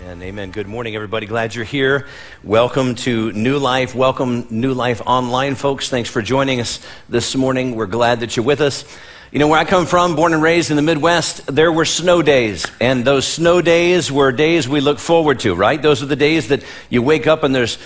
Amen. Amen. Good morning, everybody. Glad you're here. Welcome to New Life. Welcome, New Life Online, folks. Thanks for joining us this morning. We're glad that you're with us. You know, where I come from, born and raised in the Midwest, there were snow days. And those snow days were days we look forward to, right? Those are the days that you wake up and there's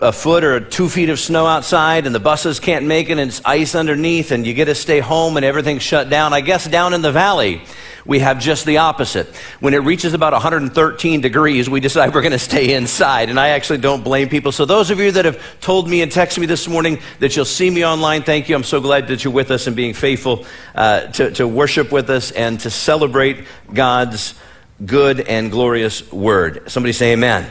a foot or two feet of snow outside and the buses can't make it and it's ice underneath and you get to stay home and everything's shut down. I guess down in the valley, we have just the opposite. When it reaches about 113 degrees, we decide we're going to stay inside. And I actually don't blame people. So those of you that have told me and texted me this morning that you'll see me online, thank you. I'm so glad that you're with us and being faithful uh, to, to worship with us and to celebrate God's good and glorious word. Somebody say amen.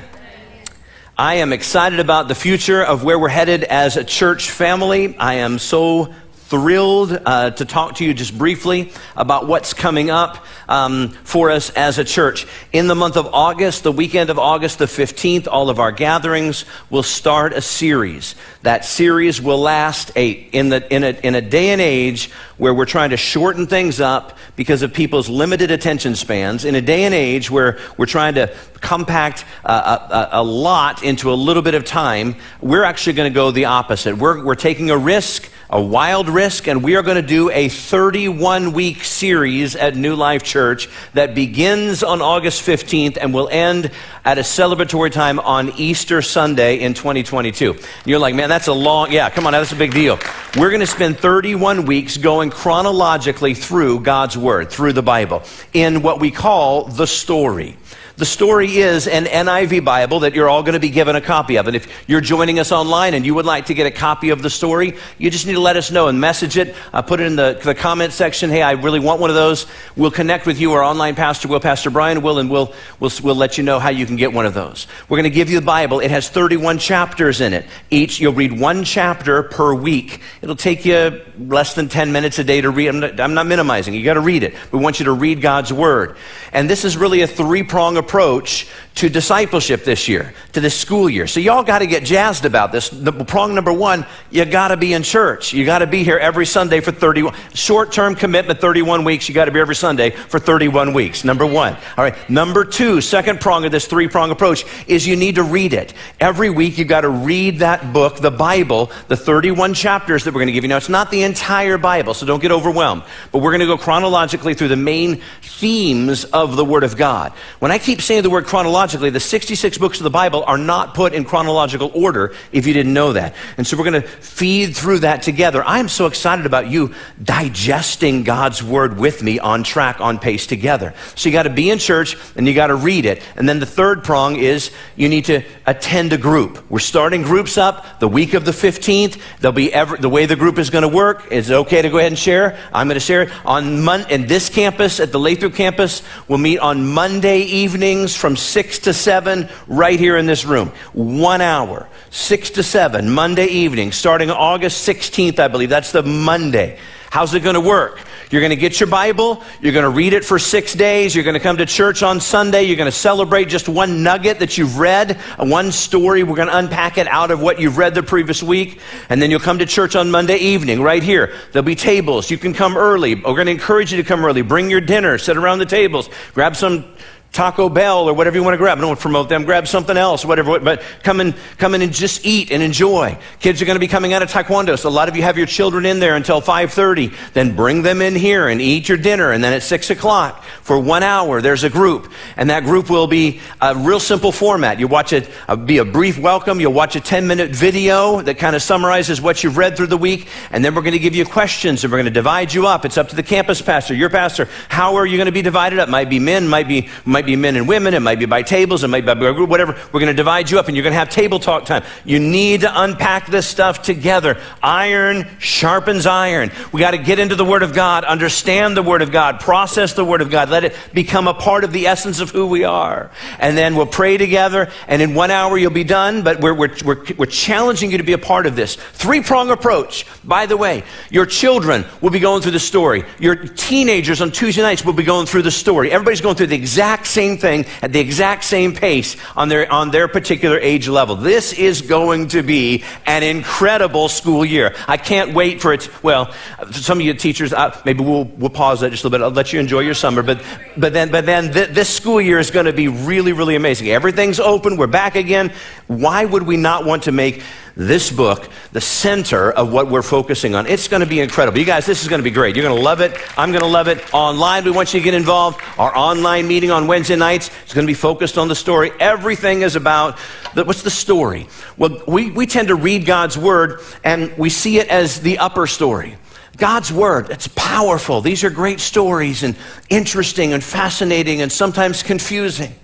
I am excited about the future of where we're headed as a church family. I am so thrilled uh, to talk to you just briefly about what's coming up um, for us as a church. In the month of August, the weekend of August the 15th, all of our gatherings will start a series. That series will last a, in, the, in, a, in a day and age where we're trying to shorten things up because of people's limited attention spans, in a day and age where we're trying to compact uh, a, a, lot into a little bit of time, we're actually going to go the opposite. We're, we're taking a risk a wild risk, and we are going to do a 31 week series at New Life Church that begins on August 15th and will end at a celebratory time on Easter Sunday in 2022. You're like, man, that's a long, yeah, come on, that's a big deal. We're going to spend 31 weeks going chronologically through God's Word, through the Bible, in what we call the story. The story is an NIV Bible that you're all going to be given a copy of. And if you're joining us online and you would like to get a copy of the story, you just need to let us know and message it. Uh, put it in the, the comment section. Hey, I really want one of those. We'll connect with you. Our online pastor will, Pastor Brian will, and we'll, we'll, we'll let you know how you can get one of those. We're going to give you the Bible. It has 31 chapters in it. Each, you'll read one chapter per week. It'll take you less than 10 minutes a day to read. I'm not, I'm not minimizing. You got to read it. We want you to read God's Word. And this is really a three prong approach to discipleship this year, to this school year. So y'all got to get jazzed about this. The prong number one, you got to be in church. You got to be here every Sunday for 31. Short-term commitment, 31 weeks. You got to be every Sunday for 31 weeks. Number one. All right. Number two, second prong of this three-prong approach is you need to read it. Every week you got to read that book, the Bible, the 31 chapters that we're going to give you. Now, it's not the entire Bible, so don't get overwhelmed. But we're going to go chronologically through the main themes of the Word of God. When I keep saying the word chronologically, the 66 books of the Bible are not put in chronological order if you didn't know that. And so we're going to feed through that together. I am so excited about you digesting God's word with me on track, on pace together. So you got to be in church and you got to read it. And then the third prong is you need to attend a group. We're starting groups up the week of the 15th. There'll be ever, the way the group is going to work. Is it okay to go ahead and share? I'm going to share it on Monday in this campus at the Lathrop campus. We'll meet on Monday evenings from 6 to 7 right here in this room. One hour, 6 to 7, Monday evening, starting August 16th, I believe. That's the Monday. How's it going to work? You're going to get your Bible. You're going to read it for six days. You're going to come to church on Sunday. You're going to celebrate just one nugget that you've read, one story. We're going to unpack it out of what you've read the previous week. And then you'll come to church on Monday evening, right here. There'll be tables. You can come early. We're going to encourage you to come early. Bring your dinner. Sit around the tables. Grab some Taco Bell or whatever you want to grab. I don't want to promote them. Grab something else, whatever. But come in, come in and just eat and enjoy. Kids are going to be coming out of Taekwondo, so a lot of you have your children in there until 5:30. Then bring them in here and eat your dinner. And then at six o'clock for one hour, there's a group, and that group will be a real simple format. You watch it, uh, be a brief welcome. You'll watch a 10-minute video that kind of summarizes what you've read through the week, and then we're going to give you questions, and we're going to divide you up. It's up to the campus pastor, your pastor. How are you going to be divided up? Might be men, might be might might be men and women, it might be by tables, it might be by group, whatever. We're going to divide you up and you're going to have table talk time. You need to unpack this stuff together. Iron sharpens iron. We got to get into the Word of God, understand the Word of God, process the Word of God, let it become a part of the essence of who we are. And then we'll pray together, and in one hour you'll be done, but we're, we're, we're, we're challenging you to be a part of this. Three prong approach. By the way, your children will be going through the story. Your teenagers on Tuesday nights will be going through the story. Everybody's going through the exact same thing at the exact same pace on their, on their particular age level. This is going to be an incredible school year. I can't wait for it. Well, some of you teachers, uh, maybe we'll, we'll pause that just a little bit. I'll let you enjoy your summer. But, but then, but then th- this school year is going to be really, really amazing. Everything's open. We're back again. Why would we not want to make this book the center of what we're focusing on. It's going to be incredible. You guys, this is going to be great. You're going to love it. I'm going to love it. Online, we want you to get involved. Our online meeting on Wednesday nights is going to be focused on the story. Everything is about the, what's the story? Well, we, we tend to read God's word and we see it as the upper story. God's word, it's powerful. These are great stories and interesting and fascinating and sometimes confusing.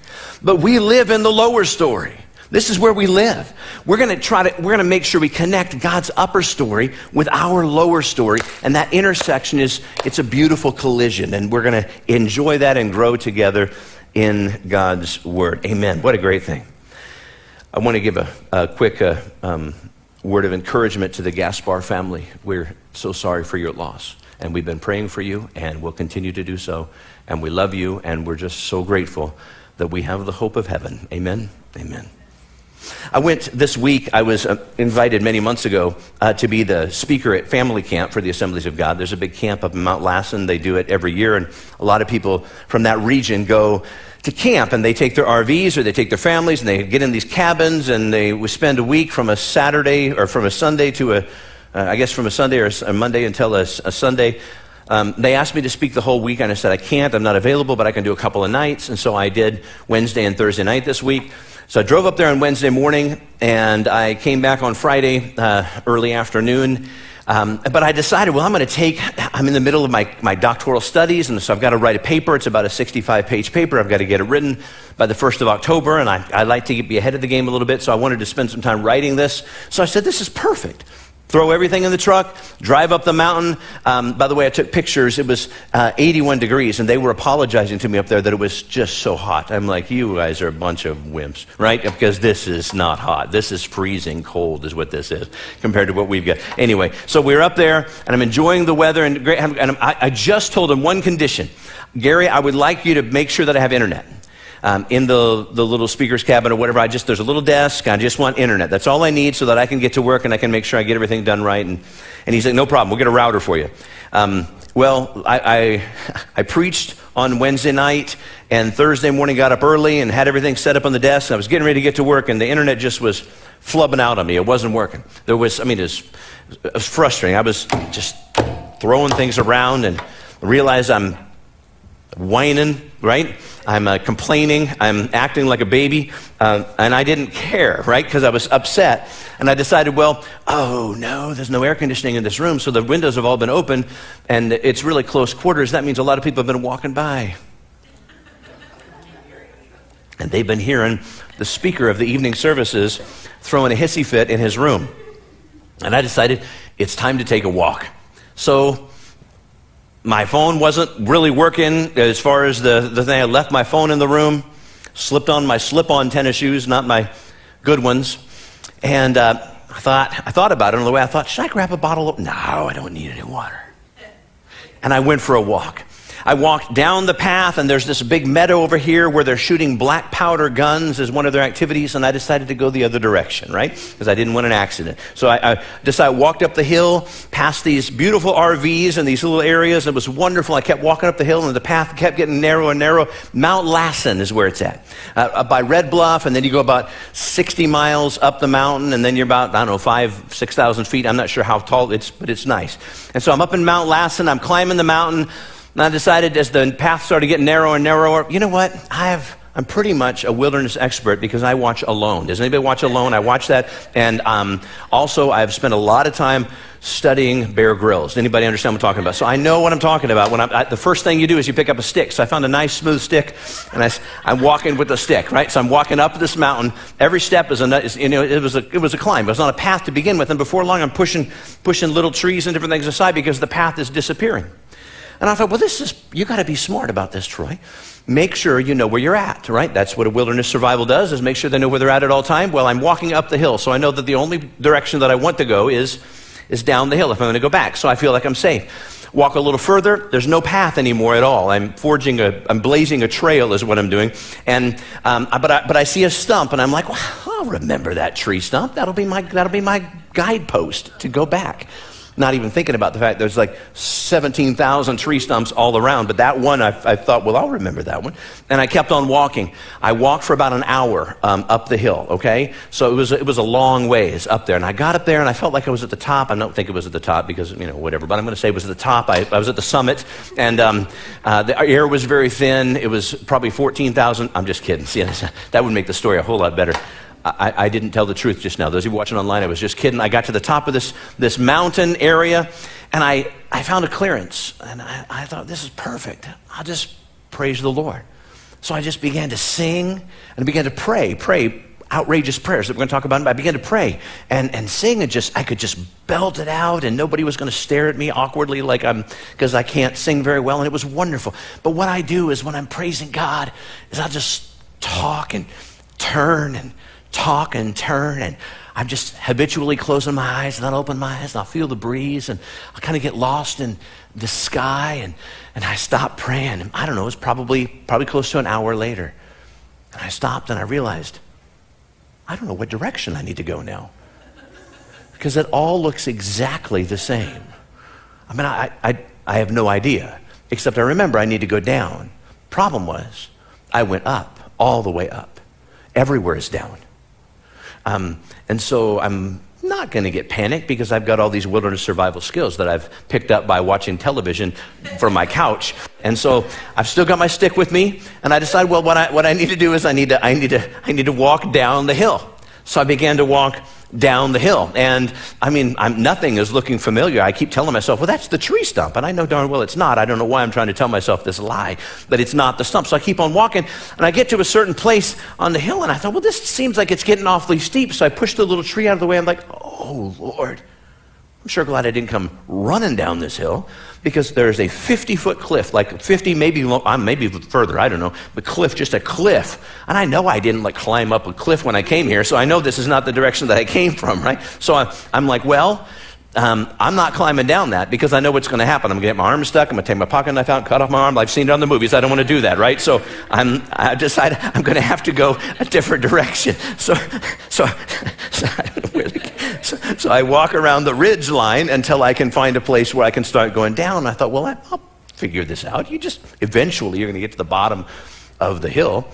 But we live in the lower story. This is where we live. We're going to try to, we're going to make sure we connect God's upper story with our lower story. And that intersection is, it's a beautiful collision. And we're going to enjoy that and grow together in God's word. Amen. What a great thing. I want to give a, a quick uh, um, word of encouragement to the Gaspar family. We're so sorry for your loss. And we've been praying for you, and we'll continue to do so. And we love you, and we're just so grateful that we have the hope of heaven. Amen. Amen. I went this week, I was uh, invited many months ago uh, to be the speaker at Family Camp for the Assemblies of God. There's a big camp up in Mount Lassen. They do it every year, and a lot of people from that region go to camp and they take their RVs or they take their families and they get in these cabins and they spend a week from a Saturday or from a Sunday to a, uh, I guess from a Sunday or a Monday until a, a Sunday. Um, they asked me to speak the whole week, and I said, I can't, I'm not available, but I can do a couple of nights. And so I did Wednesday and Thursday night this week. So I drove up there on Wednesday morning, and I came back on Friday uh, early afternoon. Um, but I decided, well, I'm going to take, I'm in the middle of my, my doctoral studies, and so I've got to write a paper. It's about a 65 page paper. I've got to get it written by the 1st of October, and I, I like to be ahead of the game a little bit, so I wanted to spend some time writing this. So I said, this is perfect throw everything in the truck, drive up the mountain. Um, by the way, I took pictures. It was uh, 81 degrees, and they were apologizing to me up there that it was just so hot. I'm like, you guys are a bunch of wimps, right? Because this is not hot. This is freezing cold, is what this is compared to what we've got. Anyway, so we're up there, and I'm enjoying the weather, and, great, and I, I just told him one condition Gary, I would like you to make sure that I have internet um, in the, the little speaker's cabin or whatever. I just, there's a little desk. I just want internet. That's all I need so that I can get to work and I can make sure I get everything done right. And, and he's like, no problem. We'll get a router for you. Um, well, I, I, I, preached on Wednesday night and Thursday morning got up early and had everything set up on the desk. I was getting ready to get to work and the internet just was flubbing out on me. It wasn't working. There was, I mean, it was, it was frustrating. I was just throwing things around and realized I'm whining, right? I'm uh, complaining. I'm acting like a baby. Uh, and I didn't care, right? Because I was upset. And I decided, well, oh no, there's no air conditioning in this room. So the windows have all been open and it's really close quarters. That means a lot of people have been walking by. And they've been hearing the speaker of the evening services throwing a hissy fit in his room. And I decided it's time to take a walk. So my phone wasn't really working as far as the, the thing. I left my phone in the room, slipped on my slip on tennis shoes, not my good ones. And uh, I, thought, I thought about it on the way. I thought, should I grab a bottle of No, I don't need any water. And I went for a walk. I walked down the path, and there's this big meadow over here where they're shooting black powder guns as one of their activities, and I decided to go the other direction, right? Because I didn't want an accident. So I, I decided, walked up the hill, past these beautiful RVs and these little areas. It was wonderful. I kept walking up the hill, and the path kept getting narrow and narrow. Mount Lassen is where it's at, uh by Red Bluff, and then you go about 60 miles up the mountain, and then you're about, I don't know, five, 6,000 feet. I'm not sure how tall it's, but it's nice. And so I'm up in Mount Lassen. I'm climbing the mountain. And I decided as the path started getting narrower and narrower, you know what? I have, I'm pretty much a wilderness expert because I watch Alone. Does anybody watch Alone? I watch that. And um, also, I've spent a lot of time studying Bear Grylls. Anybody understand what I'm talking about? So I know what I'm talking about. When I, the first thing you do is you pick up a stick. So I found a nice smooth stick, and I, am walking with the stick, right? So I'm walking up this mountain. Every step is a, is, you know, it was a, it was a climb. It was not a path to begin with, and before long, I'm pushing, pushing little trees and different things aside because the path is disappearing. And I thought, well, this is, you got to be smart about this, Troy. Make sure you know where you're at, right? That's what a wilderness survival does, is make sure they know where they're at at all time. Well, I'm walking up the hill, so I know that the only direction that I want to go is, is down the hill if I'm going to go back. So I feel like I'm safe. Walk a little further, there's no path anymore at all. I'm forging a, I'm blazing a trail is what I'm doing. And, um, but, I, but I see a stump and I'm like, well, I'll remember that tree stump. That'll be my, that'll be my guidepost to go back not even thinking about the fact there's like 17,000 tree stumps all around. But that one, I, I, thought, well, I'll remember that one. And I kept on walking. I walked for about an hour um, up the hill, okay? So it was, it was a long ways up there. And I got up there and I felt like I was at the top. I don't think it was at the top because, you know, whatever. But I'm going to say it was at the top. I, I was at the summit. And um, uh, the air was very thin. It was probably 14,000. I'm just kidding. See, that would make the story a whole lot better. I, I, didn't tell the truth just now. Those of you watching online, I was just kidding. I got to the top of this, this mountain area and I, I found a clearance. And I, I thought, this is perfect. I'll just praise the Lord. So I just began to sing and I began to pray, pray outrageous prayers that we're going to talk about. I began to pray and, and sing and just, I could just belt it out and nobody was going to stare at me awkwardly like I'm, because I can't sing very well. And it was wonderful. But what I do is when I'm praising God is I'll just talk and turn and talk and turn and I'm just habitually closing my eyes and I'll open my eyes and I'll feel the breeze and I'll kind of get lost in the sky and, and I stop praying. And I don't know, it's probably, probably close to an hour later. And I stopped and I realized, I don't know what direction I need to go now. Because it all looks exactly the same. I mean, I, I, I have no idea, except I remember I need to go down. Problem was, I went up, all the way up. Everywhere is down. Um, and so I'm not going to get panicked because I've got all these wilderness survival skills that I've picked up by watching television from my couch. And so I've still got my stick with me, and I decide, well, what I, what I need to do is I need to, I, need to, I need to walk down the hill. So I began to walk down the hill. And I mean, I'm, nothing is looking familiar. I keep telling myself, well, that's the tree stump. And I know darn well it's not. I don't know why I'm trying to tell myself this lie, but it's not the stump. So I keep on walking, and I get to a certain place on the hill, and I thought, well, this seems like it's getting awfully steep. So I push the little tree out of the way. I'm like, oh, Lord. I'm sure glad I didn't come running down this hill because there's a 50 foot cliff, like 50, maybe, uh, maybe further, I don't know, but cliff, just a cliff. And I know I didn't like climb up a cliff when I came here, so I know this is not the direction that I came from, right? So I, I, am like, well, um, I'm not climbing down that because I know what's going to happen. I'm going to get my arm stuck. I'm going to take my pocket knife out, cut off my arm. I've seen it on the movies. I don't want to do that, right? So I'm, I decide I'm going to have to go a different direction. So, so, so so, so I walk around the ridge line until I can find a place where I can start going down. I thought, well, I'll figure this out. You just, eventually, you're going to get to the bottom of the hill.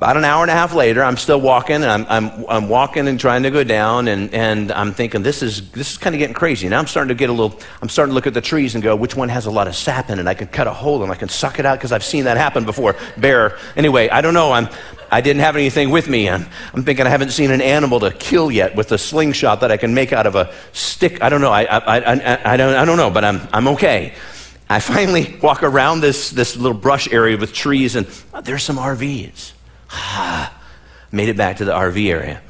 About an hour and a half later, I'm still walking, and I'm, I'm, I'm walking and trying to go down, and, and I'm thinking, this is, this is kind of getting crazy. Now I'm starting to get a little, I'm starting to look at the trees and go, which one has a lot of sap in it? I can cut a hole and I can suck it out because I've seen that happen before. Bear. Anyway, I don't know. I'm, I didn't have anything with me. I'm, I'm, thinking I haven't seen an animal to kill yet with a slingshot that I can make out of a stick. I don't know. I, I, I, I, don't, I don't know, but I'm, I'm okay. I finally walk around this, this little brush area with trees, and oh, there's some RVs. Made it back to the RV area.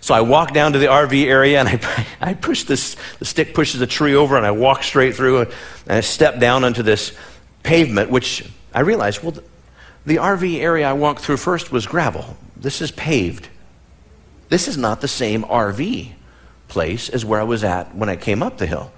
So I walk down to the RV area and I, I push this, the stick pushes the tree over and I walk straight through and I step down onto this pavement, which I realized, well, the RV area I walked through first was gravel. This is paved. This is not the same RV place as where I was at when I came up the hill.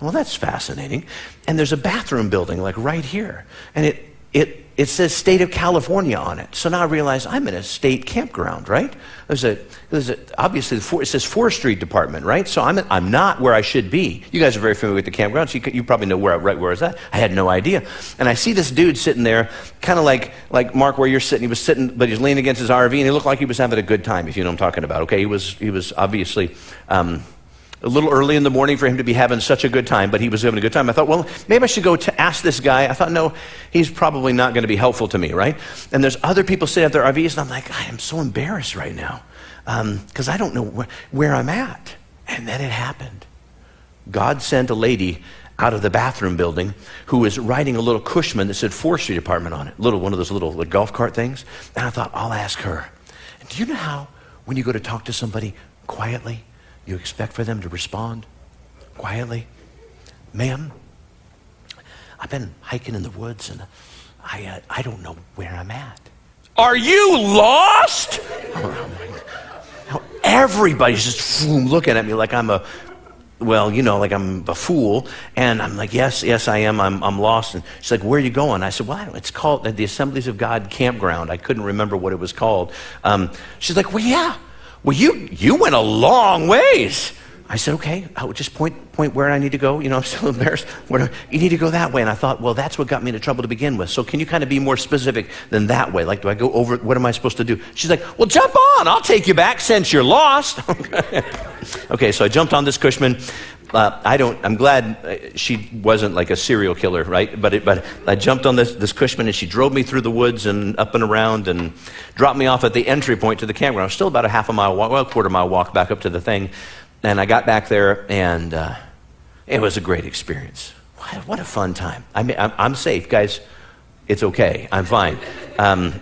Well, that's fascinating. And there's a bathroom building like right here. And it, it it says state of California on it. So now I realize I'm in a state campground, right? There's a, there's a obviously it says forestry department, right? So I'm, I'm not where I should be. You guys are very familiar with the campground, so you, you probably know where, I, right where I was at. I had no idea. And I see this dude sitting there, kind of like, like Mark where you're sitting. He was sitting, but he's leaning against his RV, and he looked like he was having a good time, if you know what I'm talking about, okay? He was, he was obviously, um, a little early in the morning for him to be having such a good time, but he was having a good time. I thought, well, maybe I should go to ask this guy. I thought, no, he's probably not going to be helpful to me, right? And there's other people sitting at their RVs, and I'm like, I am so embarrassed right now because um, I don't know wh- where I'm at. And then it happened. God sent a lady out of the bathroom building who was riding a little Cushman that said forestry department on it, little one of those little golf cart things. And I thought, I'll ask her. And do you know how when you go to talk to somebody quietly, you expect for them to respond quietly? Ma'am, I've been hiking in the woods and I, uh, I don't know where I'm at. Are you lost? Oh, everybody's just looking at me like I'm a well, you know, like I'm a fool. And I'm like, yes, yes, I am. I'm, I'm lost. And she's like, where are you going? I said, well, it's called the Assemblies of God Campground. I couldn't remember what it was called. Um, she's like, well, yeah. Well, you, you went a long ways. I said, okay, I'll just point, point where I need to go. You know, I'm still embarrassed. Where, you need to go that way. And I thought, well, that's what got me into trouble to begin with. So can you kind of be more specific than that way? Like, do I go over, what am I supposed to do? She's like, well, jump on. I'll take you back since you're lost. okay, so I jumped on this Cushman. Uh, I don't, I'm glad uh, she wasn't like a serial killer, right? But, it, but I jumped on this, this Cushman and she drove me through the woods and up and around and dropped me off at the entry point to the campground. I was still about a half a mile walk, well, a quarter mile walk back up to the thing. And I got back there, and uh, it was a great experience. What, what a fun time. I mean, I'm, I'm, safe, guys. It's okay. I'm fine. Um,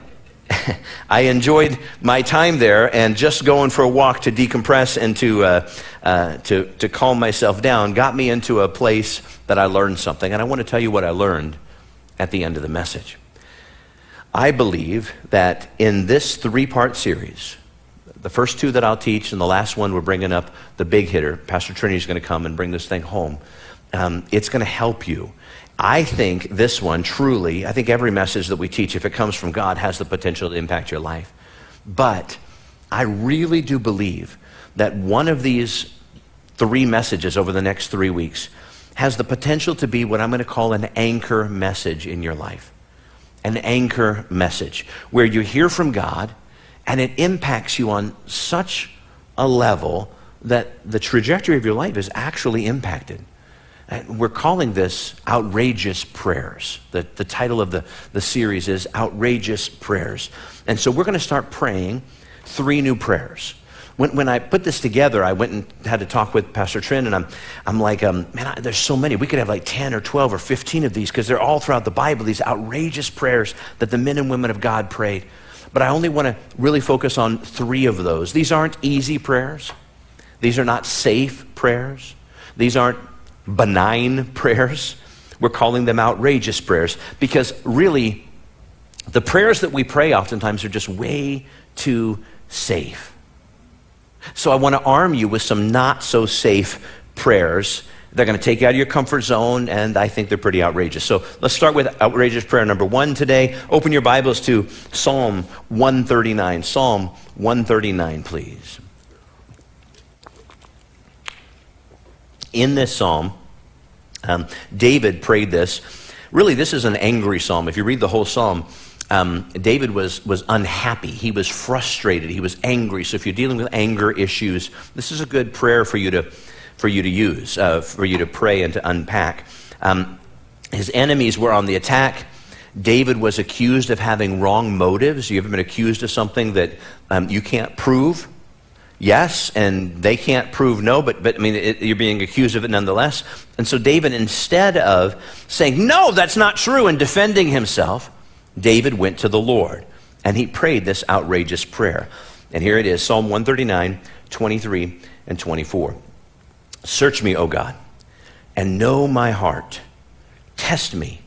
I enjoyed my time there and just going for a walk to decompress and to, uh, uh, to, to calm myself down got me into a place that I learned something. And I want to tell you what I learned at the end of the message. I believe that in this three part series, the first two that I'll teach, and the last one we're bringing up the big hitter. Pastor Trinity is going to come and bring this thing home. Um, it's going to help you. I think this one truly, I think every message that we teach, if it comes from God, has the potential to impact your life. But I really do believe that one of these three messages over the next three weeks has the potential to be what I'm going to call an anchor message in your life. An anchor message where you hear from God and it impacts you on such a level that the trajectory of your life is actually impacted. And we're calling this outrageous prayers. The, the title of the, the series is Outrageous Prayers. And so we're going to start praying three new prayers. When, when I put this together, I went and had to talk with Pastor Trin, and I'm, I'm like, um, man, I, there's so many. We could have like 10 or 12 or 15 of these because they're all throughout the Bible, these outrageous prayers that the men and women of God prayed but I only want to really focus on three of those. These aren't easy prayers, these are not safe prayers, these aren't benign prayers. We're calling them outrageous prayers because really, the prayers that we pray oftentimes are just way too safe. So I want to arm you with some not so safe prayers they're going to take you out of your comfort zone, and I think they're pretty outrageous. So let's start with outrageous prayer number one today. Open your Bibles to Psalm 139. Psalm 139, please. In this psalm, um, David prayed this. Really, this is an angry psalm. If you read the whole psalm, um, David was, was unhappy. He was frustrated. He was angry. So if you're dealing with anger issues, this is a good prayer for you to for you to use, uh, for you to pray and to unpack. Um, his enemies were on the attack. David was accused of having wrong motives. You ever been accused of something that um, you can't prove? Yes, and they can't prove no, but, but I mean, it, you're being accused of it nonetheless. And so, David, instead of saying, No, that's not true, and defending himself, David went to the Lord and he prayed this outrageous prayer. And here it is Psalm 139, 23, and 24. Search me, O God, and know my heart. Test me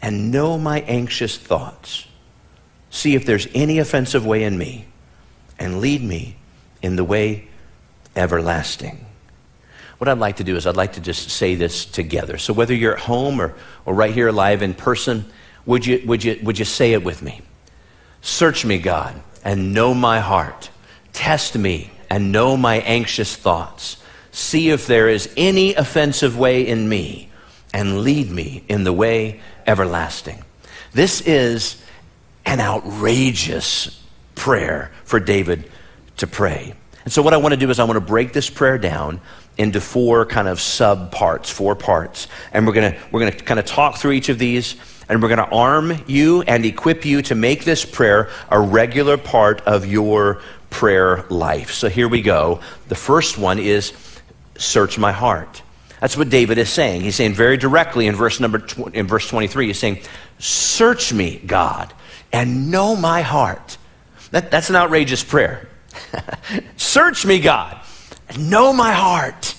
and know my anxious thoughts. See if there's any offensive way in me, and lead me in the way everlasting. What I'd like to do is I'd like to just say this together. So whether you're at home or, or right here live in person, would you, would, you, would you say it with me? Search me, God, and know my heart. Test me and know my anxious thoughts see if there is any offensive way in me, and lead me in the way everlasting. This is an outrageous prayer for David to pray. And so, what I want to do is, I want to break this prayer down into four kind of sub parts, four parts. And we're going to, we're going to kind of talk through each of these, and we're going to arm you and equip you to make this prayer a regular part of your prayer life. So, here we go. The first one is search my heart. That's what David is saying. He's saying very directly in verse number tw- in verse 23, he's saying, "Search me, God, and know my heart." That, that's an outrageous prayer. Search me, God, know my heart.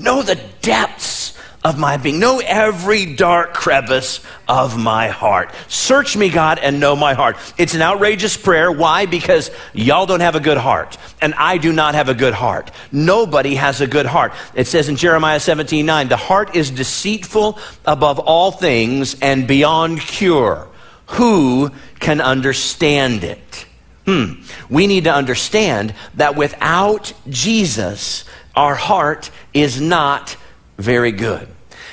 Know the depths of my being. Know every dark crevice of my heart. Search me, God, and know my heart. It's an outrageous prayer. Why? Because y'all don't have a good heart, and I do not have a good heart. Nobody has a good heart. It says in Jeremiah 17 9, the heart is deceitful above all things and beyond cure. Who can understand it? Hmm. We need to understand that without Jesus, our heart is not very good.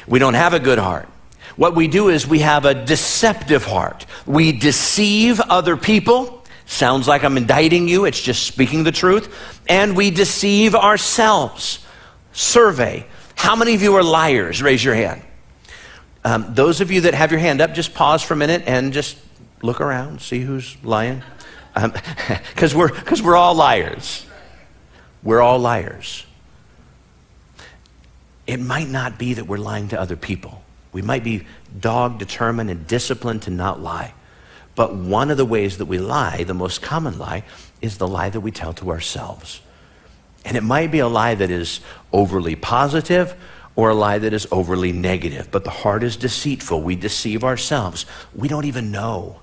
We don't have a good heart. What we do is we have a deceptive heart. We deceive other people. Sounds like I'm indicting you, it's just speaking the truth. And we deceive ourselves. Survey. How many of you are liars? Raise your hand. Um, those of you that have your hand up, just pause for a minute and just look around, see who's lying because um, we're, cause we're all liars. We're all liars. It might not be that we're lying to other people. We might be dog determined and disciplined to not lie. But one of the ways that we lie, the most common lie, is the lie that we tell to ourselves. And it might be a lie that is overly positive or a lie that is overly negative. But the heart is deceitful. We deceive ourselves. We don't even know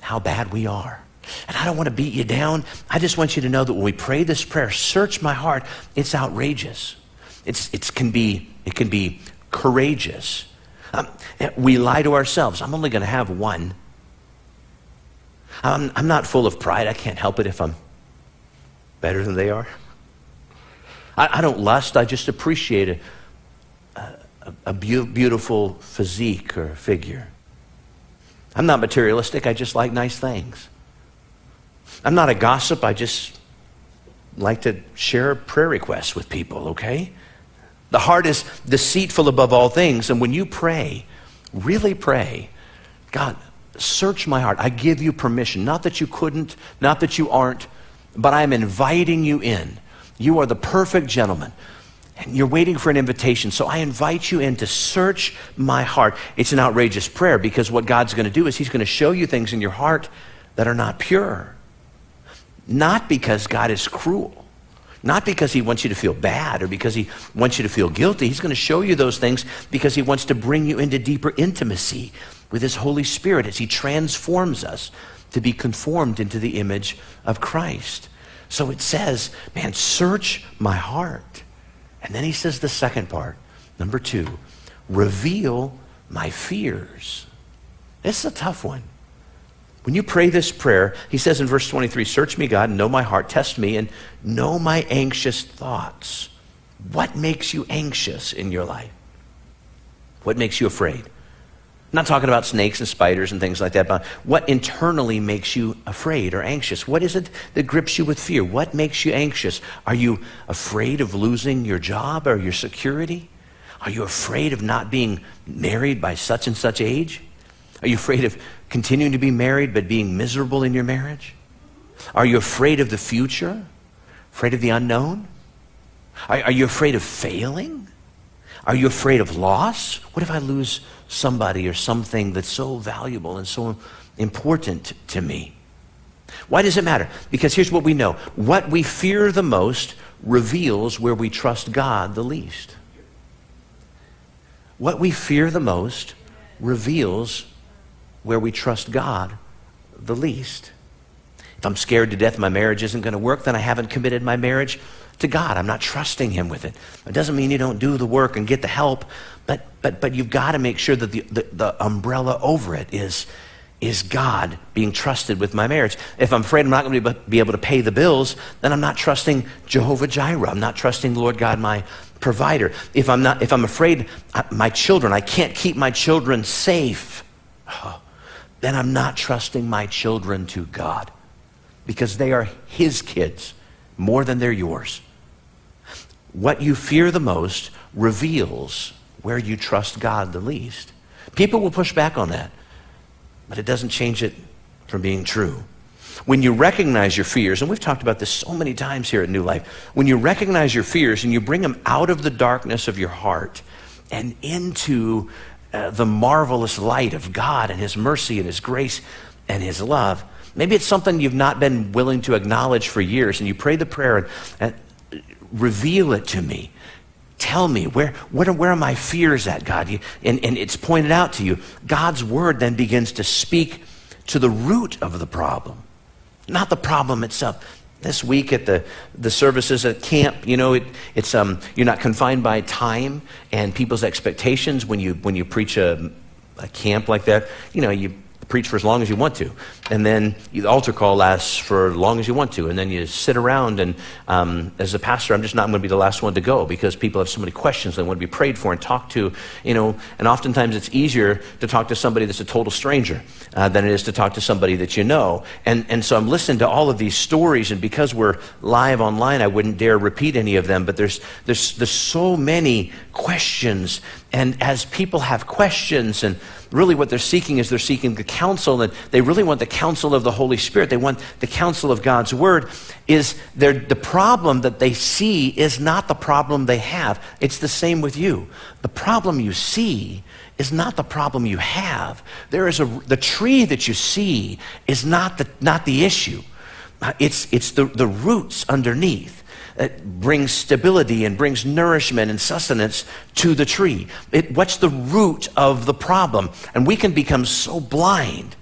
how bad we are. And I don't want to beat you down. I just want you to know that when we pray this prayer, search my heart, it's outrageous. It's, it, can, be, it can be courageous. Um, we lie to ourselves. I'm only going to have one. I'm, I'm not full of pride. I can't help it if I'm better than they are. I, I don't lust. I just appreciate a, a, a be- beautiful physique or figure. I'm not materialistic. I just like nice things. I'm not a gossip. I just like to share prayer requests with people, okay? The heart is deceitful above all things. And when you pray, really pray, God, search my heart. I give you permission. Not that you couldn't, not that you aren't, but I'm inviting you in. You are the perfect gentleman. And you're waiting for an invitation. So I invite you in to search my heart. It's an outrageous prayer because what God's going to do is He's going to show you things in your heart that are not pure. Not because God is cruel, not because He wants you to feel bad or because He wants you to feel guilty. He's going to show you those things because He wants to bring you into deeper intimacy with His Holy Spirit as He transforms us to be conformed into the image of Christ. So it says, man, search my heart. And then he says the second part, number two, reveal my fears. This is a tough one. When you pray this prayer, he says in verse 23 Search me, God, and know my heart, test me, and know my anxious thoughts. What makes you anxious in your life? What makes you afraid? I'm not talking about snakes and spiders and things like that, but what internally makes you afraid or anxious? What is it that grips you with fear? What makes you anxious? Are you afraid of losing your job or your security? Are you afraid of not being married by such and such age? Are you afraid of continuing to be married but being miserable in your marriage? Are you afraid of the future? Afraid of the unknown? Are, are, you afraid of failing? Are you afraid of loss? What if I lose somebody or something that's so valuable and so important to me? Why does it matter? Because here's what we know what we fear the most reveals where we trust God the least. What we fear the most reveals where we trust God the least. If I'm scared to death my marriage isn't going to work, then I haven't committed my marriage to God. I'm not trusting Him with it. It doesn't mean you don't do the work and get the help, but, but, but you've got to make sure that the, the, the umbrella over it is, is God being trusted with my marriage. If I'm afraid I'm not going to be able to pay the bills, then I'm not trusting Jehovah Jireh. I'm not trusting the Lord God, my provider. If I'm, not, if I'm afraid my children, I can't keep my children safe. Oh, then I'm not trusting my children to God because they are His kids more than they're yours. What you fear the most reveals where you trust God the least. People will push back on that, but it doesn't change it from being true. When you recognize your fears, and we've talked about this so many times here at New Life, when you recognize your fears and you bring them out of the darkness of your heart and into uh, the marvelous light of God and His mercy and His grace and His love. Maybe it's something you've not been willing to acknowledge for years, and you pray the prayer and, and reveal it to me. tell me where, where, where are my fears at, God? You, and, and it's pointed out to you. God's word then begins to speak to the root of the problem, not the problem itself. This week at the, the services at camp, you know, it, it's, um, you're not confined by time and people's expectations when you, when you preach a, a camp like that. You know, you preach for as long as you want to. And then the altar call lasts for as long as you want to. And then you sit around, and um, as a pastor, I'm just not going to be the last one to go because people have so many questions they want to be prayed for and talked to. You know, and oftentimes it's easier to talk to somebody that's a total stranger uh, than it is to talk to somebody that you know. And, and so I'm listening to all of these stories, and because we're live online, I wouldn't dare repeat any of them, but there's, there's, there's so many questions. And as people have questions and really what they're seeking is they're seeking the counsel, and they really want the counsel of the Holy Spirit. They want the counsel of God's Word. Is the problem that they see is not the problem they have. It's the same with you. The problem you see is not the problem you have. There is a the tree that you see is not the not the issue. It's it's the, the roots underneath. It brings stability and brings nourishment and sustenance to the tree. It, what's the root of the problem? And we can become so blind,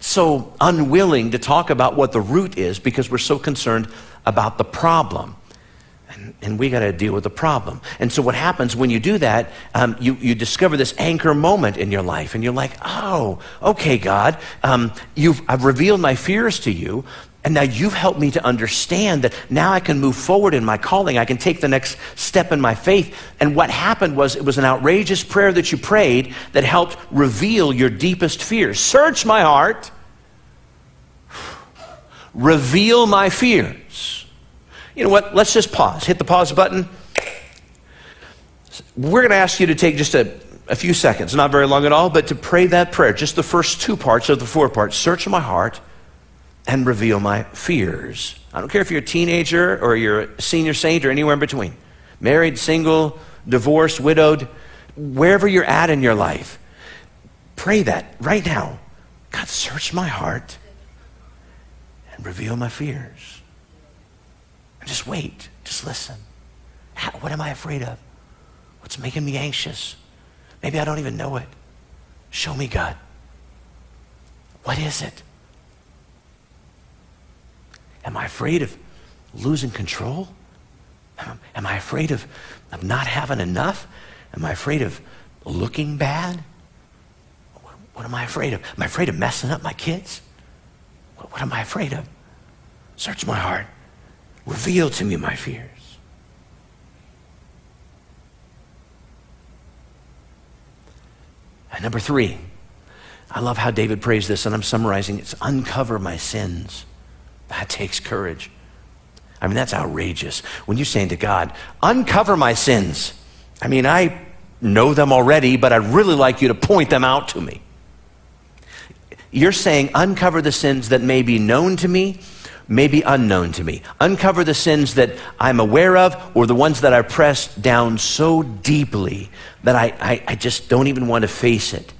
so unwilling to talk about what the root is because we're so concerned about the problem. And, and we got to deal with the problem. And so, what happens when you do that, um, you, you discover this anchor moment in your life, and you're like, oh, okay, God, um, you've, I've revealed my fears to you, and now you've helped me to understand that now I can move forward in my calling. I can take the next step in my faith. And what happened was it was an outrageous prayer that you prayed that helped reveal your deepest fears. Search my heart, reveal my fears. You know what? Let's just pause. Hit the pause button. We're going to ask you to take just a, a few seconds, not very long at all, but to pray that prayer, just the first two parts of the four parts. Search my heart and reveal my fears. I don't care if you're a teenager or you're a senior saint or anywhere in between. Married, single, divorced, widowed, wherever you're at in your life. Pray that right now. God, search my heart and reveal my fears. And just wait. Just listen. What am I afraid of? What's making me anxious? Maybe I don't even know it. Show me, God. What is it? Am I afraid of losing control? Um, am I afraid of, of not having enough? Am I afraid of looking bad? What, what am I afraid of? Am I afraid of messing up my kids? What, what am I afraid of? Search my heart. Reveal to me my fears. And number three, I love how David prays this, and I'm summarizing it's uncover my sins. That takes courage. I mean, that's outrageous. When you're saying to God, uncover my sins. I mean, I know them already, but I'd really like you to point them out to me. You're saying, uncover the sins that may be known to me, may be unknown to me. Uncover the sins that I'm aware of or the ones that I pressed down so deeply that I, I, I just don't even want to face it.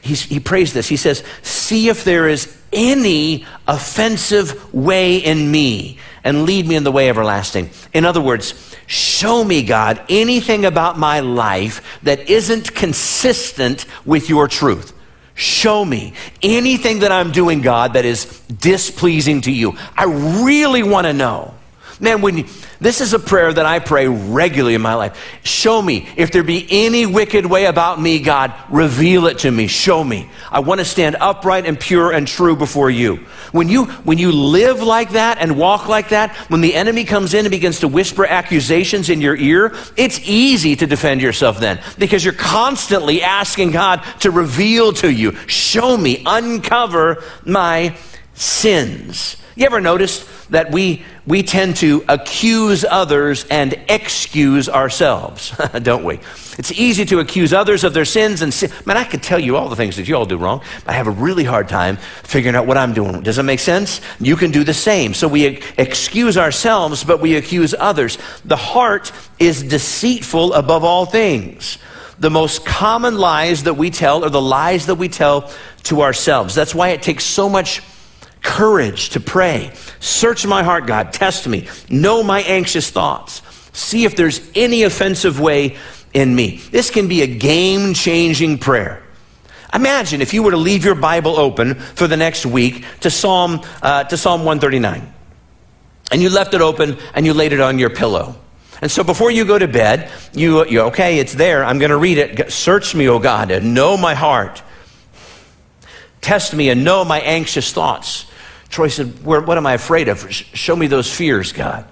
He's, he prays this. He says, See if there is any offensive way in me and lead me in the way everlasting. In other words, show me, God, anything about my life that isn't consistent with your truth. Show me anything that I'm doing, God, that is displeasing to you. I really want to know. Man, when you, this is a prayer that I pray regularly in my life. Show me if there be any wicked way about me, God, reveal it to me. Show me. I want to stand upright and pure and true before you. When you when you live like that and walk like that, when the enemy comes in and begins to whisper accusations in your ear, it's easy to defend yourself then because you're constantly asking God to reveal to you, show me, uncover my sins. You ever notice that we, we tend to accuse others and excuse ourselves, don't we? It's easy to accuse others of their sins and sin. Man, I could tell you all the things that you all do wrong, but I have a really hard time figuring out what I'm doing. Does that make sense? You can do the same. So we excuse ourselves, but we accuse others. The heart is deceitful above all things. The most common lies that we tell are the lies that we tell to ourselves. That's why it takes so much courage to pray. Search my heart, God. Test me. Know my anxious thoughts. See if there's any offensive way in me. This can be a game changing prayer. Imagine if you were to leave your Bible open for the next week to Psalm, uh, to Psalm 139, and you left it open and you laid it on your pillow. And so before you go to bed, you, you okay, it's there. I'm going to read it. Search me, O God, and know my heart. Test me and know my anxious thoughts. Troy said, What am I afraid of? Show me those fears, God.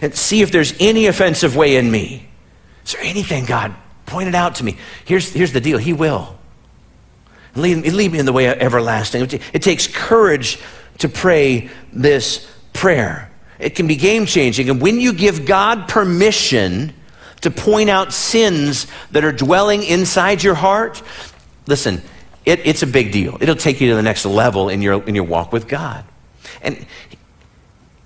And see if there's any offensive way in me. Is there anything, God? Point it out to me. Here's, here's the deal He will. Lead, lead me in the way of everlasting. It takes courage to pray this prayer. It can be game changing. And when you give God permission to point out sins that are dwelling inside your heart, listen, it, it's a big deal. It'll take you to the next level in your, in your walk with God. And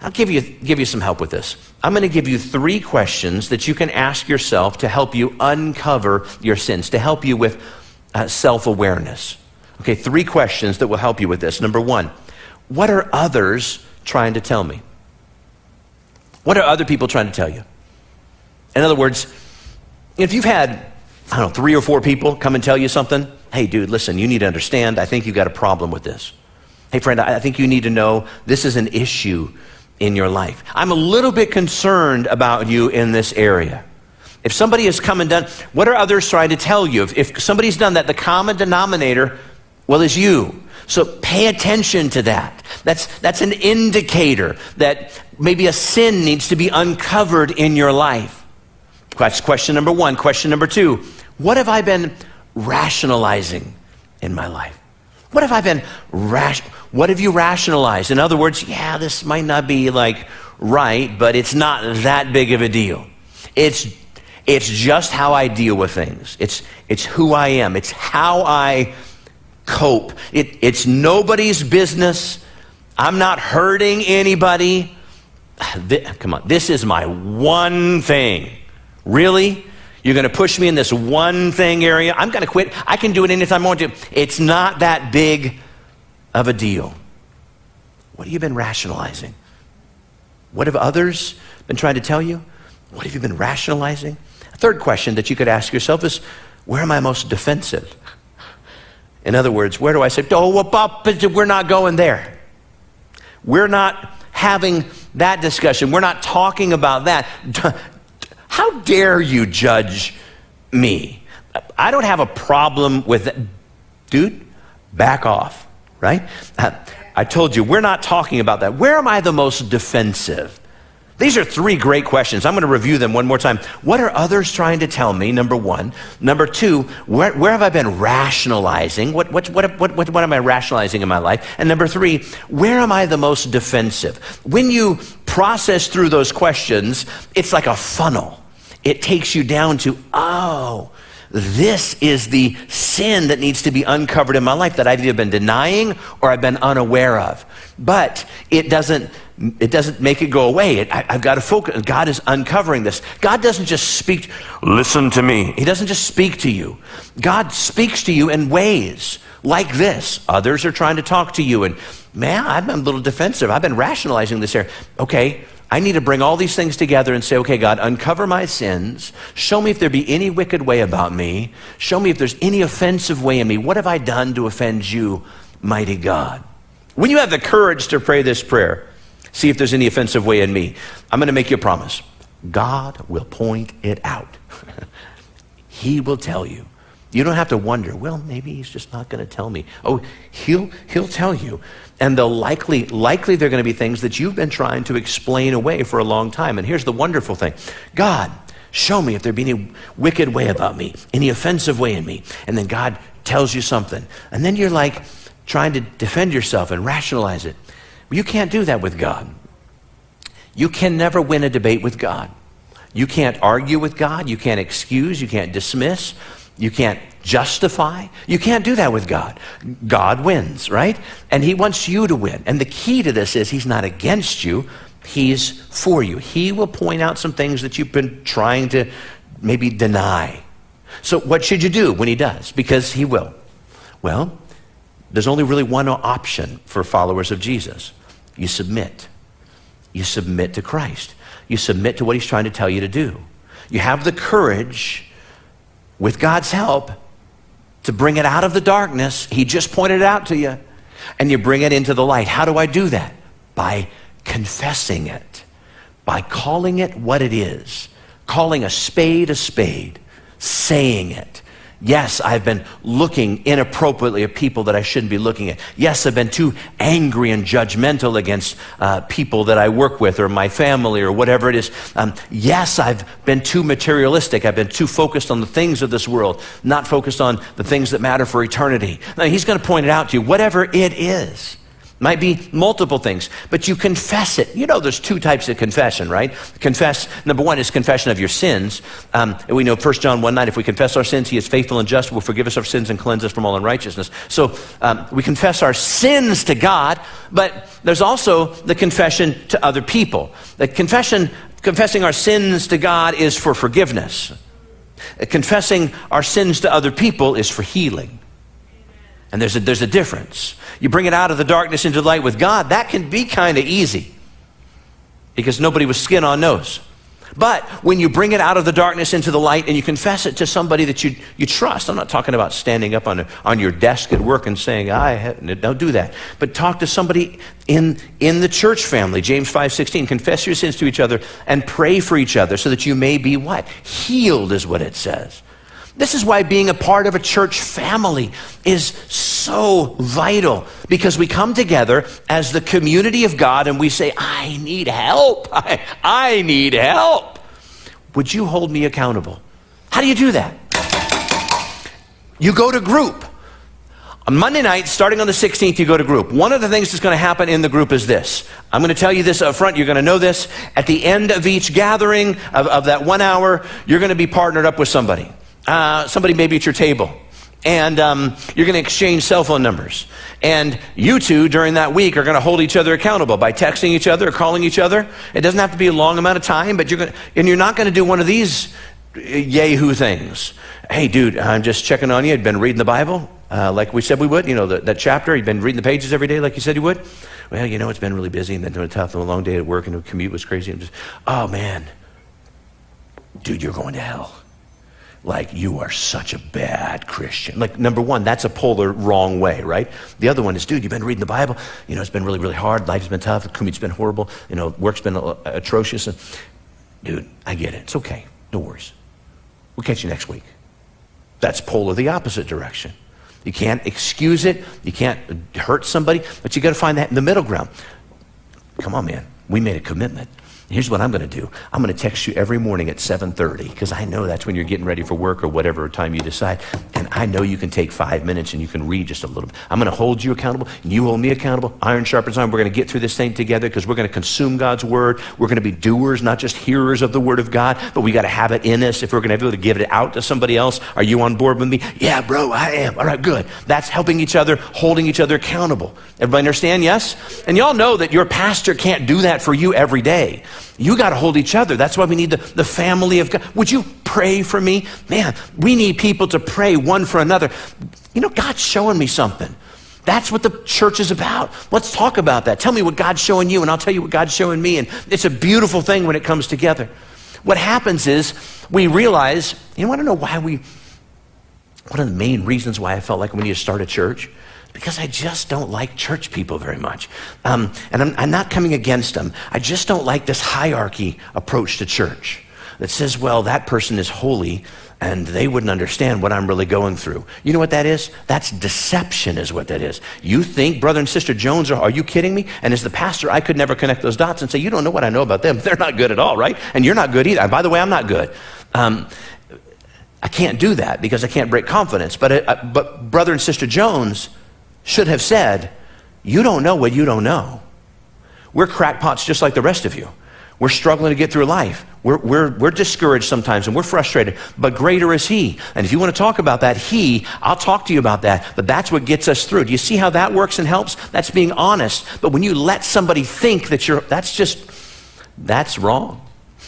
I'll give you, give you some help with this. I'm going to give you three questions that you can ask yourself to help you uncover your sins, to help you with uh, self awareness. Okay, three questions that will help you with this. Number one, what are others trying to tell me? What are other people trying to tell you? In other words, if you've had, I don't know, three or four people come and tell you something, hey, dude, listen, you need to understand, I think you've got a problem with this. Hey, friend, I think you need to know this is an issue in your life. I'm a little bit concerned about you in this area. If somebody has come and done, what are others trying to tell you? If, if somebody's done that, the common denominator, well, is you. So pay attention to that. That's, that's an indicator that maybe a sin needs to be uncovered in your life. That's question number one. Question number two What have I been rationalizing in my life? What have I been rash? What have you rationalized? In other words, yeah, this might not be like right, but it's not that big of a deal. It's it's just how I deal with things. It's it's who I am. It's how I cope. It, it's nobody's business. I'm not hurting anybody. This, come on, this is my one thing. Really? You're going to push me in this one thing area? I'm going to quit. I can do it anytime I want to. It's not that big of a deal. What have you been rationalizing? What have others been trying to tell you? What have you been rationalizing? A third question that you could ask yourself is where am I most defensive? In other words, where do I say, oh, we're not going there? We're not having that discussion. We're not talking about that. How dare you judge me? I don't have a problem with that. Dude, back off, right? Uh, I told you, we're not talking about that. Where am I the most defensive? These are three great questions. I'm going to review them one more time. What are others trying to tell me? Number one. Number two, where, where have I been rationalizing? What, what, what, what, what, what am I rationalizing in my life? And number three, where am I the most defensive? When you process through those questions, it's like a funnel. It takes you down to, oh, this is the sin that needs to be uncovered in my life that I've either been denying or I've been unaware of. But it doesn't it doesn't make it go away. It, I, have got to focus. God is uncovering this. God doesn't just speak, listen to me. He doesn't just speak to you. God speaks to you in ways like this. Others are trying to talk to you, and man, I've been a little defensive. I've been rationalizing this here. Okay, I need to bring all these things together and say, okay, God, uncover my sins. Show me if there be any wicked way about me. Show me if there's any offensive way in me. What have I done to offend you, mighty God? When you have the courage to pray this prayer, see if there's any offensive way in me. I'm going to make you a promise. God will point it out. he will tell you. You don't have to wonder, well, maybe he's just not going to tell me. Oh, he'll, he'll tell you. And they'll likely, likely they're going to be things that you've been trying to explain away for a long time. And here's the wonderful thing God, show me if there be any wicked way about me, any offensive way in me. And then God tells you something. And then you're like trying to defend yourself and rationalize it. You can't do that with God. You can never win a debate with God. You can't argue with God. You can't excuse. You can't dismiss. You can't justify. You can't do that with God. God wins, right? And He wants you to win. And the key to this is He's not against you, He's for you. He will point out some things that you've been trying to maybe deny. So, what should you do when He does? Because He will. Well, there's only really one option for followers of Jesus you submit. You submit to Christ. You submit to what He's trying to tell you to do. You have the courage, with God's help, to bring it out of the darkness. He just pointed it out to you. And you bring it into the light. How do I do that? By confessing it, by calling it what it is, calling a spade a spade, saying it. Yes, I've been looking inappropriately at people that I shouldn't be looking at. Yes, I've been too angry and judgmental against uh, people that I work with or my family or whatever it is. Um, yes, I've been too materialistic. I've been too focused on the things of this world, not focused on the things that matter for eternity. Now, he's going to point it out to you, whatever it is. Might be multiple things, but you confess it. You know, there's two types of confession, right? Confess, number one is confession of your sins. Um, we know 1 John 1 9, if we confess our sins, he is faithful and just, will forgive us our sins and cleanse us from all unrighteousness. So um, we confess our sins to God, but there's also the confession to other people. The confession, confessing our sins to God is for forgiveness. Confessing our sins to other people is for healing. And there's a, there's a difference. You bring it out of the darkness into the light with God, that can be kind of easy because nobody with skin on knows. But when you bring it out of the darkness into the light and you confess it to somebody that you, you trust, I'm not talking about standing up on, a, on your desk at work and saying, I don't do that. But talk to somebody in, in the church family. James 5.16, confess your sins to each other and pray for each other so that you may be what? Healed is what it says. This is why being a part of a church family is so vital because we come together as the community of God and we say, I need help. I, I need help. Would you hold me accountable? How do you do that? You go to group. On Monday night, starting on the 16th, you go to group. One of the things that's going to happen in the group is this. I'm going to tell you this up front. You're going to know this. At the end of each gathering of, of that one hour, you're going to be partnered up with somebody uh, somebody maybe at your table and um, you're going to exchange cell phone numbers. And you two during that week are going to hold each other accountable by texting each other or calling each other. It doesn't have to be a long amount of time, but you're going and you're not going to do one of these uh, yahoo things. Hey, dude, I'm just checking on you. I'd been reading the Bible uh, like we said we would. You know, the, that chapter. You've been reading the pages every day like you said you would. Well, you know, it's been really busy and then a tough and a long day at work and the commute was crazy. And just, oh man, dude, you're going to hell like you are such a bad Christian. Like number one, that's a polar wrong way, right? The other one is, dude, you've been reading the Bible. You know, it's been really, really hard. Life's been tough. The commute's been horrible. You know, work's been uh, atrocious. And, dude, I get it. It's okay. No worries. We'll catch you next week. That's polar the opposite direction. You can't excuse it. You can't hurt somebody, but you got to find that in the middle ground. Come on, man. We made a commitment. Here's what I'm going to do. I'm going to text you every morning at 7:30 because I know that's when you're getting ready for work or whatever time you decide. And I know you can take five minutes and you can read just a little bit. I'm going to hold you accountable. and You hold me accountable. Iron sharpens iron. We're going to get through this thing together because we're going to consume God's word. We're going to be doers, not just hearers of the word of God, but we got to have it in us. If we're going to be able to give it out to somebody else, are you on board with me? Yeah, bro, I am. All right, good. That's helping each other, holding each other accountable. Everybody understand? Yes. And y'all know that your pastor can't do that for you every day. You got to hold each other. That's why we need the, the family of God. Would you pray for me? Man, we need people to pray one for another. You know, God's showing me something. That's what the church is about. Let's talk about that. Tell me what God's showing you, and I'll tell you what God's showing me. And it's a beautiful thing when it comes together. What happens is we realize, you know, I don't know why we, one of the main reasons why I felt like we need to start a church because I just don't like church people very much. Um, and I'm, I'm not coming against them. I just don't like this hierarchy approach to church that says, well, that person is holy and they wouldn't understand what I'm really going through. You know what that is? That's deception, is what that is. You think, brother and sister Jones, are, are you kidding me? And as the pastor, I could never connect those dots and say, you don't know what I know about them. They're not good at all, right? And you're not good either. And by the way, I'm not good. Um, I can't do that because I can't break confidence. But, uh, but brother and sister Jones, should have said, You don't know what you don't know. We're crackpots just like the rest of you. We're struggling to get through life. We're, we're, we're discouraged sometimes and we're frustrated, but greater is He. And if you want to talk about that, He, I'll talk to you about that. But that's what gets us through. Do you see how that works and helps? That's being honest. But when you let somebody think that you're, that's just, that's wrong.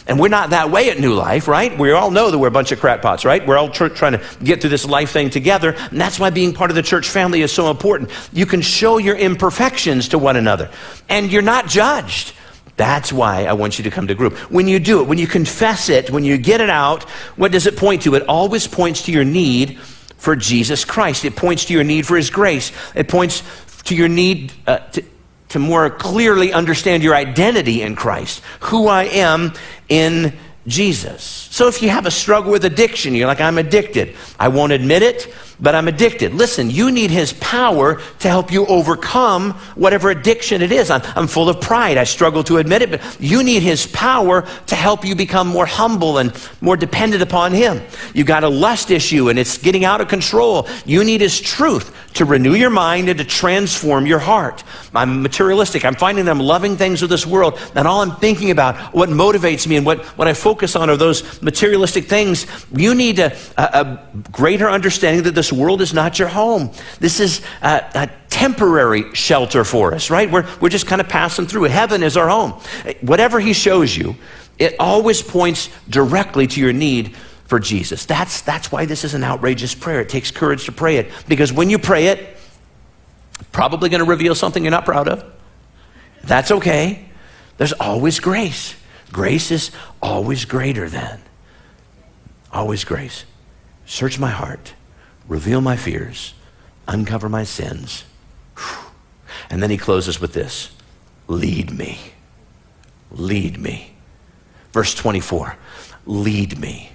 And we're not that way at New Life, right? We all know that we're a bunch of crackpots, right? We're all tr- trying to get through this life thing together. And that's why being part of the church family is so important. You can show your imperfections to one another, and you're not judged. That's why I want you to come to group. When you do it, when you confess it, when you get it out, what does it point to? It always points to your need for Jesus Christ. It points to your need for His grace. It points to your need uh, to, to more clearly understand your identity in Christ, who I am in Jesus. So if you have a struggle with addiction, you're like, I'm addicted. I won't admit it, but I'm addicted. Listen, you need His power to help you overcome whatever addiction it is. I'm, I'm full of pride. I struggle to admit it, but you need His power to help you become more humble and more dependent upon Him. You've got a lust issue and it's getting out of control. You need His truth to renew your mind and to transform your heart. I'm materialistic. I'm finding that I'm loving things of this world, and all I'm thinking about, what motivates me, and what, what I focus on are those materialistic things. You need a, a, a greater understanding that this world is not your home. This is a, a temporary shelter for us, right? We're, we're just kind of passing through. Heaven is our home. Whatever He shows you, it always points directly to your need for Jesus. That's, that's why this is an outrageous prayer. It takes courage to pray it. Because when you pray it, probably going to reveal something you're not proud of. That's okay. There's always grace. Grace is always greater than. Always grace. Search my heart, reveal my fears, uncover my sins. And then he closes with this lead me. Lead me. Verse 24 lead me.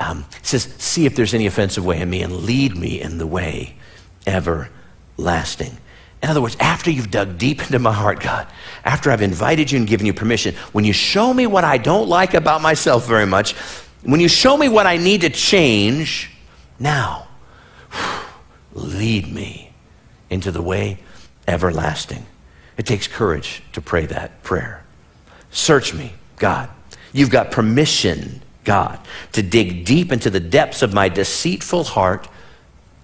Um, says, see if there's any offensive way in me and lead me in the way everlasting. In other words, after you've dug deep into my heart, God, after I've invited you and given you permission, when you show me what I don't like about myself very much, when you show me what I need to change, now, lead me into the way everlasting. It takes courage to pray that prayer. Search me, God. You've got permission, God, to dig deep into the depths of my deceitful heart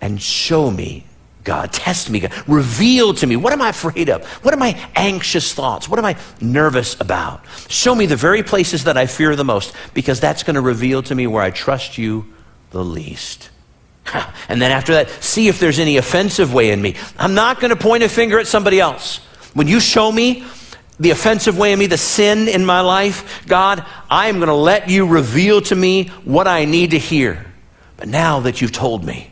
and show me God. Test me, God. Reveal to me what am I afraid of? What are my anxious thoughts? What am I nervous about? Show me the very places that I fear the most because that's going to reveal to me where I trust you the least. And then after that, see if there's any offensive way in me. I'm not going to point a finger at somebody else. When you show me the offensive way in me, the sin in my life, God, I am going to let you reveal to me what I need to hear. But now that you've told me,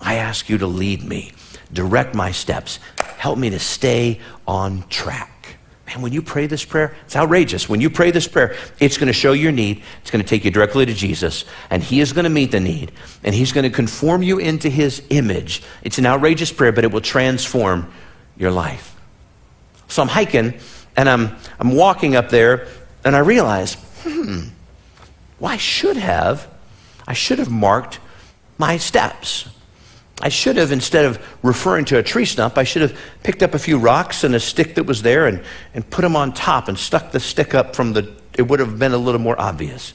I ask you to lead me, direct my steps, help me to stay on track. Man, when you pray this prayer, it's outrageous. When you pray this prayer, it's going to show your need. It's going to take you directly to Jesus, and He is going to meet the need, and He's going to conform you into His image. It's an outrageous prayer, but it will transform your life. So I'm hiking, and I'm, I'm walking up there, and I realize, hmm, well, I should have, I should have marked my steps. I should have, instead of referring to a tree stump, I should have picked up a few rocks and a stick that was there and, and put them on top and stuck the stick up from the, it would have been a little more obvious.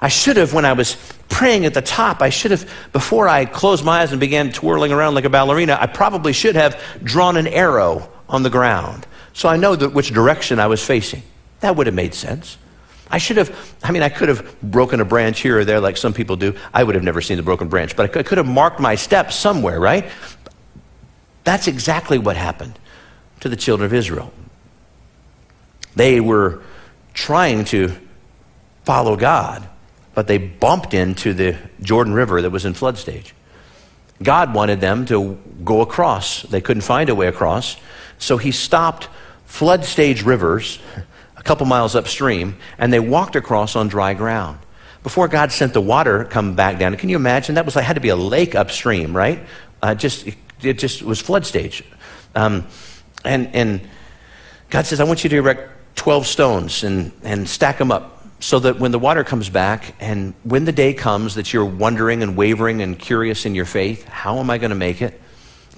I should have, when I was praying at the top, I should have, before I closed my eyes and began twirling around like a ballerina, I probably should have drawn an arrow on the ground so I know that which direction I was facing. That would have made sense. I should have, I mean, I could have broken a branch here or there like some people do. I would have never seen the broken branch, but I could, have marked my steps somewhere, right? That's exactly what happened to the children of Israel. They were trying to follow God, but they bumped into the Jordan River that was in flood stage. God wanted them to go across. They couldn't find a way across, so he stopped flood stage rivers couple miles upstream, and they walked across on dry ground. Before God sent the water come back down, can you imagine? That was like, had to be a lake upstream, right? Uh, just, it, just was flood stage. Um, and, and God says, I want you to erect 12 stones and, and stack them up so that when the water comes back and when the day comes that you're wondering and wavering and curious in your faith, how am I going to make it?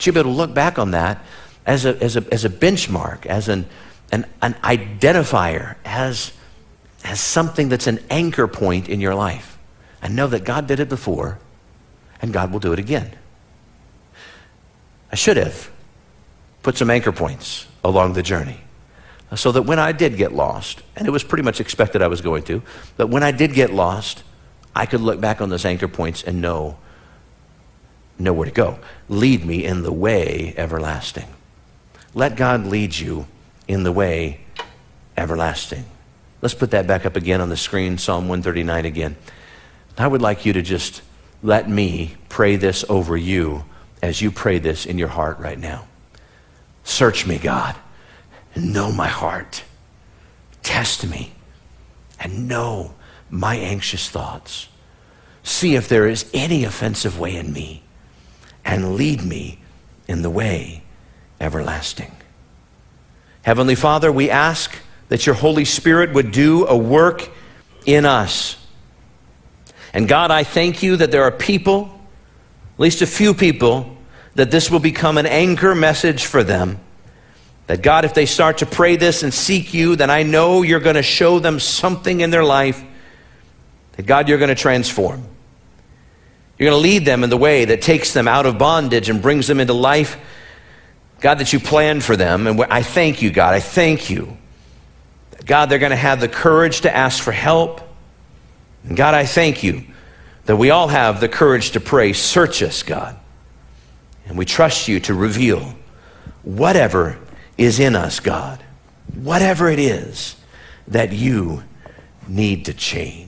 You'll be able to look back on that as a, as a, as a benchmark, as an, an, an identifier, as, as something that's an anchor point in your life. And know that God did it before, and God will do it again. I should have put some anchor points along the journey so that when I did get lost, and it was pretty much expected I was going to, that when I did get lost, I could look back on those anchor points and know, know where to go. Lead me in the way everlasting. Let God lead you in the way everlasting. Let's put that back up again on the screen, Psalm 139 again. I would like you to just let me pray this over you as you pray this in your heart right now. Search me, God, and know my heart. Test me and know my anxious thoughts. See if there is any offensive way in me, and lead me in the way everlasting. Heavenly Father, we ask that your Holy Spirit would do a work in us. And God, I thank you that there are people, at least a few people, that this will become an anchor message for them. That God, if they start to pray this and seek you, then I know you're going to show them something in their life that God, you're going to transform. You're going to lead them in the way that takes them out of bondage and brings them into life, God, that you planned for them. And I thank you, God. I thank you. God, they're going to have the courage to ask for help. And God, I thank you that we all have the courage to pray, Search us, God. And we trust you to reveal whatever is in us, God, whatever it is that you need to change.